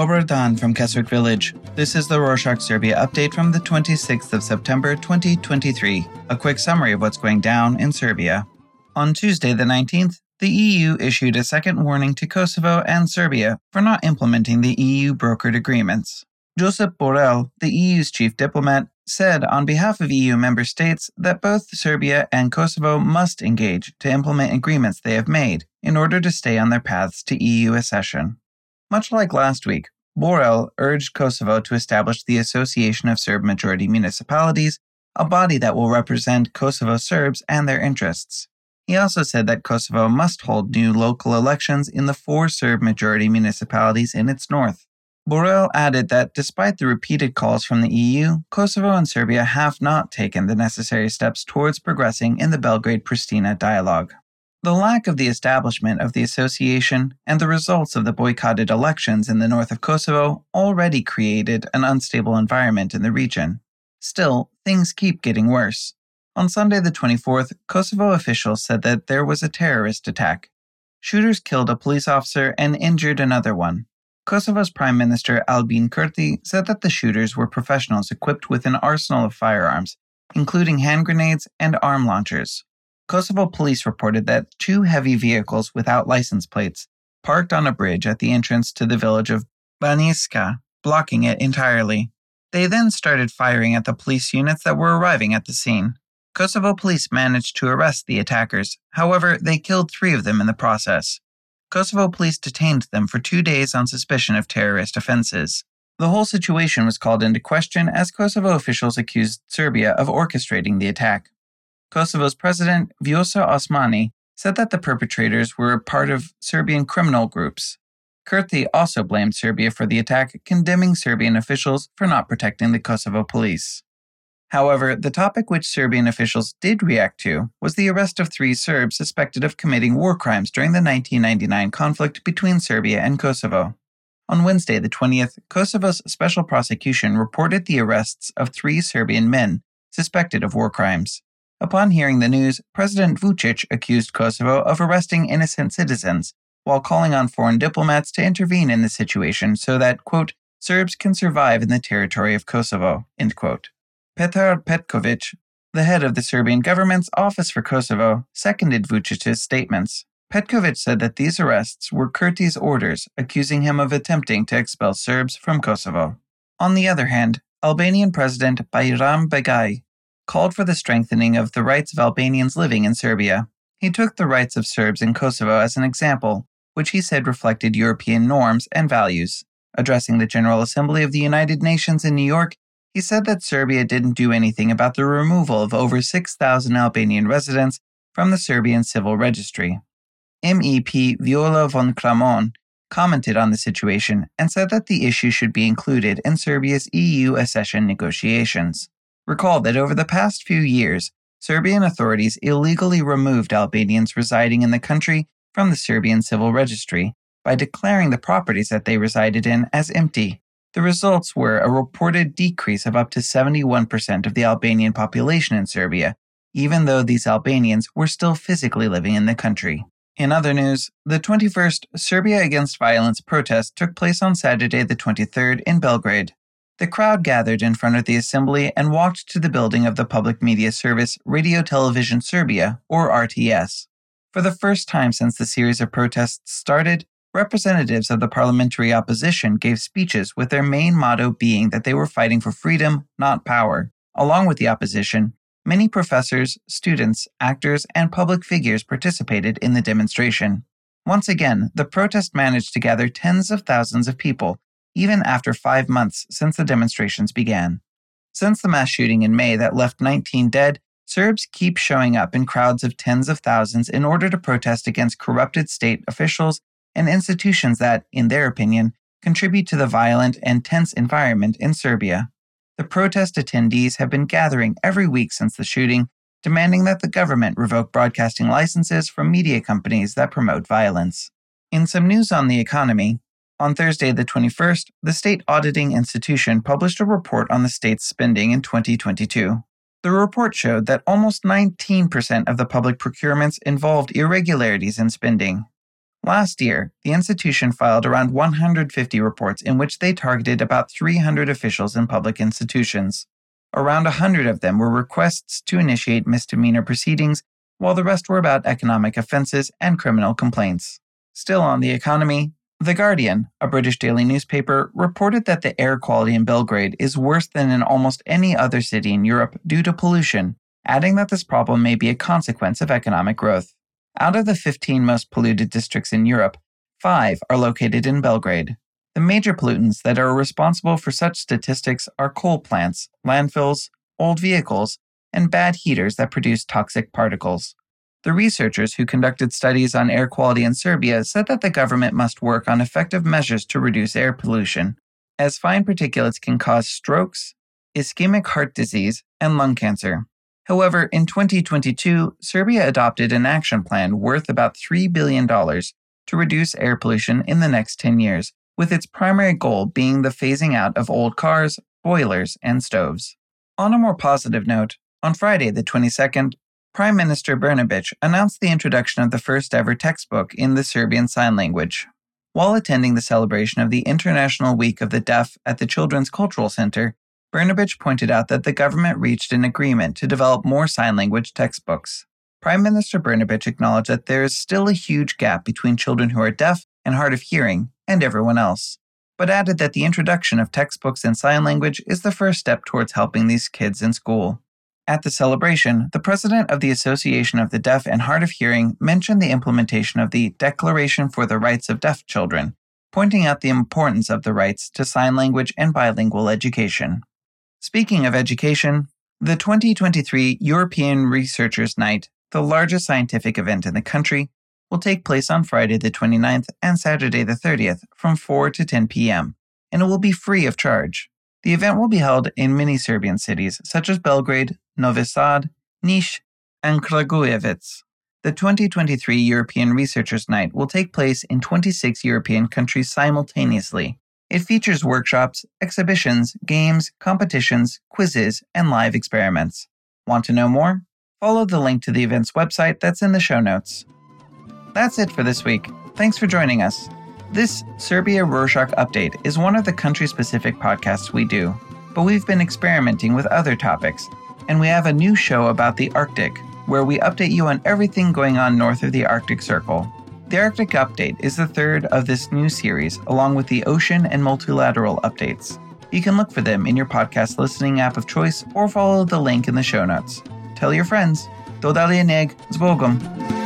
Dan from Keswick Village. This is the Rorshok Serbia update from the 26th of September 2023. A quick summary of what's going down in Serbia. On Tuesday, the 19th, the EU issued a second warning to Kosovo and Serbia for not implementing the EU brokered agreements. Josep Borrell, the EU's chief diplomat, said on behalf of EU member states that both Serbia and Kosovo must engage to implement agreements they have made in order to stay on their paths to EU accession. Much like last week, Borrell urged Kosovo to establish the Association of Serb Majority Municipalities, a body that will represent Kosovo Serbs and their interests. He also said that Kosovo must hold new local elections in the four Serb majority municipalities in its north. Borrell added that despite the repeated calls from the EU, Kosovo and Serbia have not taken the necessary steps towards progressing in the Belgrade Pristina dialogue. The lack of the establishment of the association and the results of the boycotted elections in the north of Kosovo already created an unstable environment in the region. Still, things keep getting worse. On Sunday, the 24th, Kosovo officials said that there was a terrorist attack. Shooters killed a police officer and injured another one. Kosovo's Prime Minister Albin Kurti said that the shooters were professionals equipped with an arsenal of firearms, including hand grenades and arm launchers. Kosovo police reported that two heavy vehicles without license plates parked on a bridge at the entrance to the village of Banjska, blocking it entirely. They then started firing at the police units that were arriving at the scene. Kosovo police managed to arrest the attackers, however, they killed three of them in the process. Kosovo police detained them for two days on suspicion of terrorist offenses. The whole situation was called into question as Kosovo officials accused Serbia of orchestrating the attack. Kosovo's president, Vjosa Osmani, said that the perpetrators were part of Serbian criminal groups. Kurti also blamed Serbia for the attack, condemning Serbian officials for not protecting the Kosovo police. However, the topic which Serbian officials did react to was the arrest of three Serbs suspected of committing war crimes during the 1999 conflict between Serbia and Kosovo. On Wednesday, the 20th, Kosovo's special prosecution reported the arrests of three Serbian men suspected of war crimes. Upon hearing the news, President Vucic accused Kosovo of arresting innocent citizens while calling on foreign diplomats to intervene in the situation so that, quote, Serbs can survive in the territory of Kosovo, end quote. Petar Petkovic, the head of the Serbian government's Office for Kosovo, seconded Vucic's statements. Petkovic said that these arrests were Kurti's orders, accusing him of attempting to expel Serbs from Kosovo. On the other hand, Albanian President Bajram Begaj called for the strengthening of the rights of Albanians living in Serbia. He took the rights of Serbs in Kosovo as an example, which he said reflected European norms and values. Addressing the General Assembly of the United Nations in New York, he said that Serbia didn't do anything about the removal of over 6,000 Albanian residents from the Serbian civil registry. MEP Viola von Cramon commented on the situation and said that the issue should be included in Serbia's EU accession negotiations. Recall that over the past few years, Serbian authorities illegally removed Albanians residing in the country from the Serbian civil registry by declaring the properties that they resided in as empty the results were a reported decrease of up to 71% of the Albanian population in Serbia, even though these Albanians were still physically living in the country. In other news, the 21st Serbia Against Violence protest took place on Saturday, the 23rd, in Belgrade. The crowd gathered in front of the assembly and walked to the building of the public media service Radio Television Serbia, or RTS. For the first time since the series of protests started, Representatives of the parliamentary opposition gave speeches with their main motto being that they were fighting for freedom, not power. Along with the opposition, many professors, students, actors, and public figures participated in the demonstration. Once again, the protest managed to gather tens of thousands of people, even after five months since the demonstrations began. Since the mass shooting in May that left 19 dead, Serbs keep showing up in crowds of tens of thousands in order to protest against corrupted state officials and institutions that, in their opinion, contribute to the violent and tense environment in Serbia. The protest attendees have been gathering every week since the shooting, demanding that the government revoke broadcasting licenses from media companies that promote violence. In some news on the economy, on Thursday, the 21st, the State Auditing Institution published a report on the state's spending in 2022. The report showed that almost 19% of the public procurements involved irregularities in spending, Last year, the institution filed around 150 reports in which they targeted about 300 officials in public institutions. Around 100 of them were requests to initiate misdemeanor proceedings, while the rest were about economic offenses and criminal complaints. Still on the economy, The Guardian, a British daily newspaper, reported that the air quality in Belgrade is worse than in almost any other city in Europe due to pollution, adding that this problem may be a consequence of economic growth. Out of the 15 most polluted districts in Europe, five are located in Belgrade. The major pollutants that are responsible for such statistics are coal plants, landfills, old vehicles, and bad heaters that produce toxic particles. The researchers who conducted studies on air quality in Serbia said that the government must work on effective measures to reduce air pollution, as fine particulates can cause strokes, ischemic heart disease, and lung cancer. However, in 2022, Serbia adopted an action plan worth about $3 billion to reduce air pollution in the next 10 years, with its primary goal being the phasing out of old cars, boilers, and stoves. On a more positive note, on Friday, the 22nd, Prime Minister Brnabic announced the introduction of the first ever textbook in the Serbian Sign Language. While attending the celebration of the International Week of the Deaf at the Children's Cultural Center, Brnabic pointed out that the government reached an agreement to develop more sign language textbooks. Prime Minister Brnabic acknowledged that there is still a huge gap between children who are deaf and hard of hearing and everyone else, but added that the introduction of textbooks in sign language is the first step towards helping these kids in school. At the celebration, the president of the Association of the Deaf and Hard of Hearing mentioned the implementation of the Declaration for the Rights of Deaf Children, pointing out the importance of the rights to sign language and bilingual education. Speaking of education, the 2023 European Researchers' Night, the largest scientific event in the country, will take place on Friday the 29th and Saturday the 30th from 4 to 10 p.m., and it will be free of charge. The event will be held in many Serbian cities such as Belgrade, Novi Sad, and Kragujevac. The 2023 European Researchers' Night will take place in 26 European countries simultaneously, it features workshops, exhibitions, games, competitions, quizzes, and live experiments. Want to know more? Follow the link to the event's website that's in the show notes. That's it for this week. Thanks for joining us. This Serbia Rorshok update is one of the country specific podcasts we do, but we've been experimenting with other topics, and we have a new show about the Arctic, where we update you on everything going on north of the Arctic Circle. The Arctic Update is the third of this new series, along with the Ocean and Multilateral updates. You can look for them in your podcast listening app of choice or follow the link in the show notes. Tell your friends. Dodali neg, zbogom.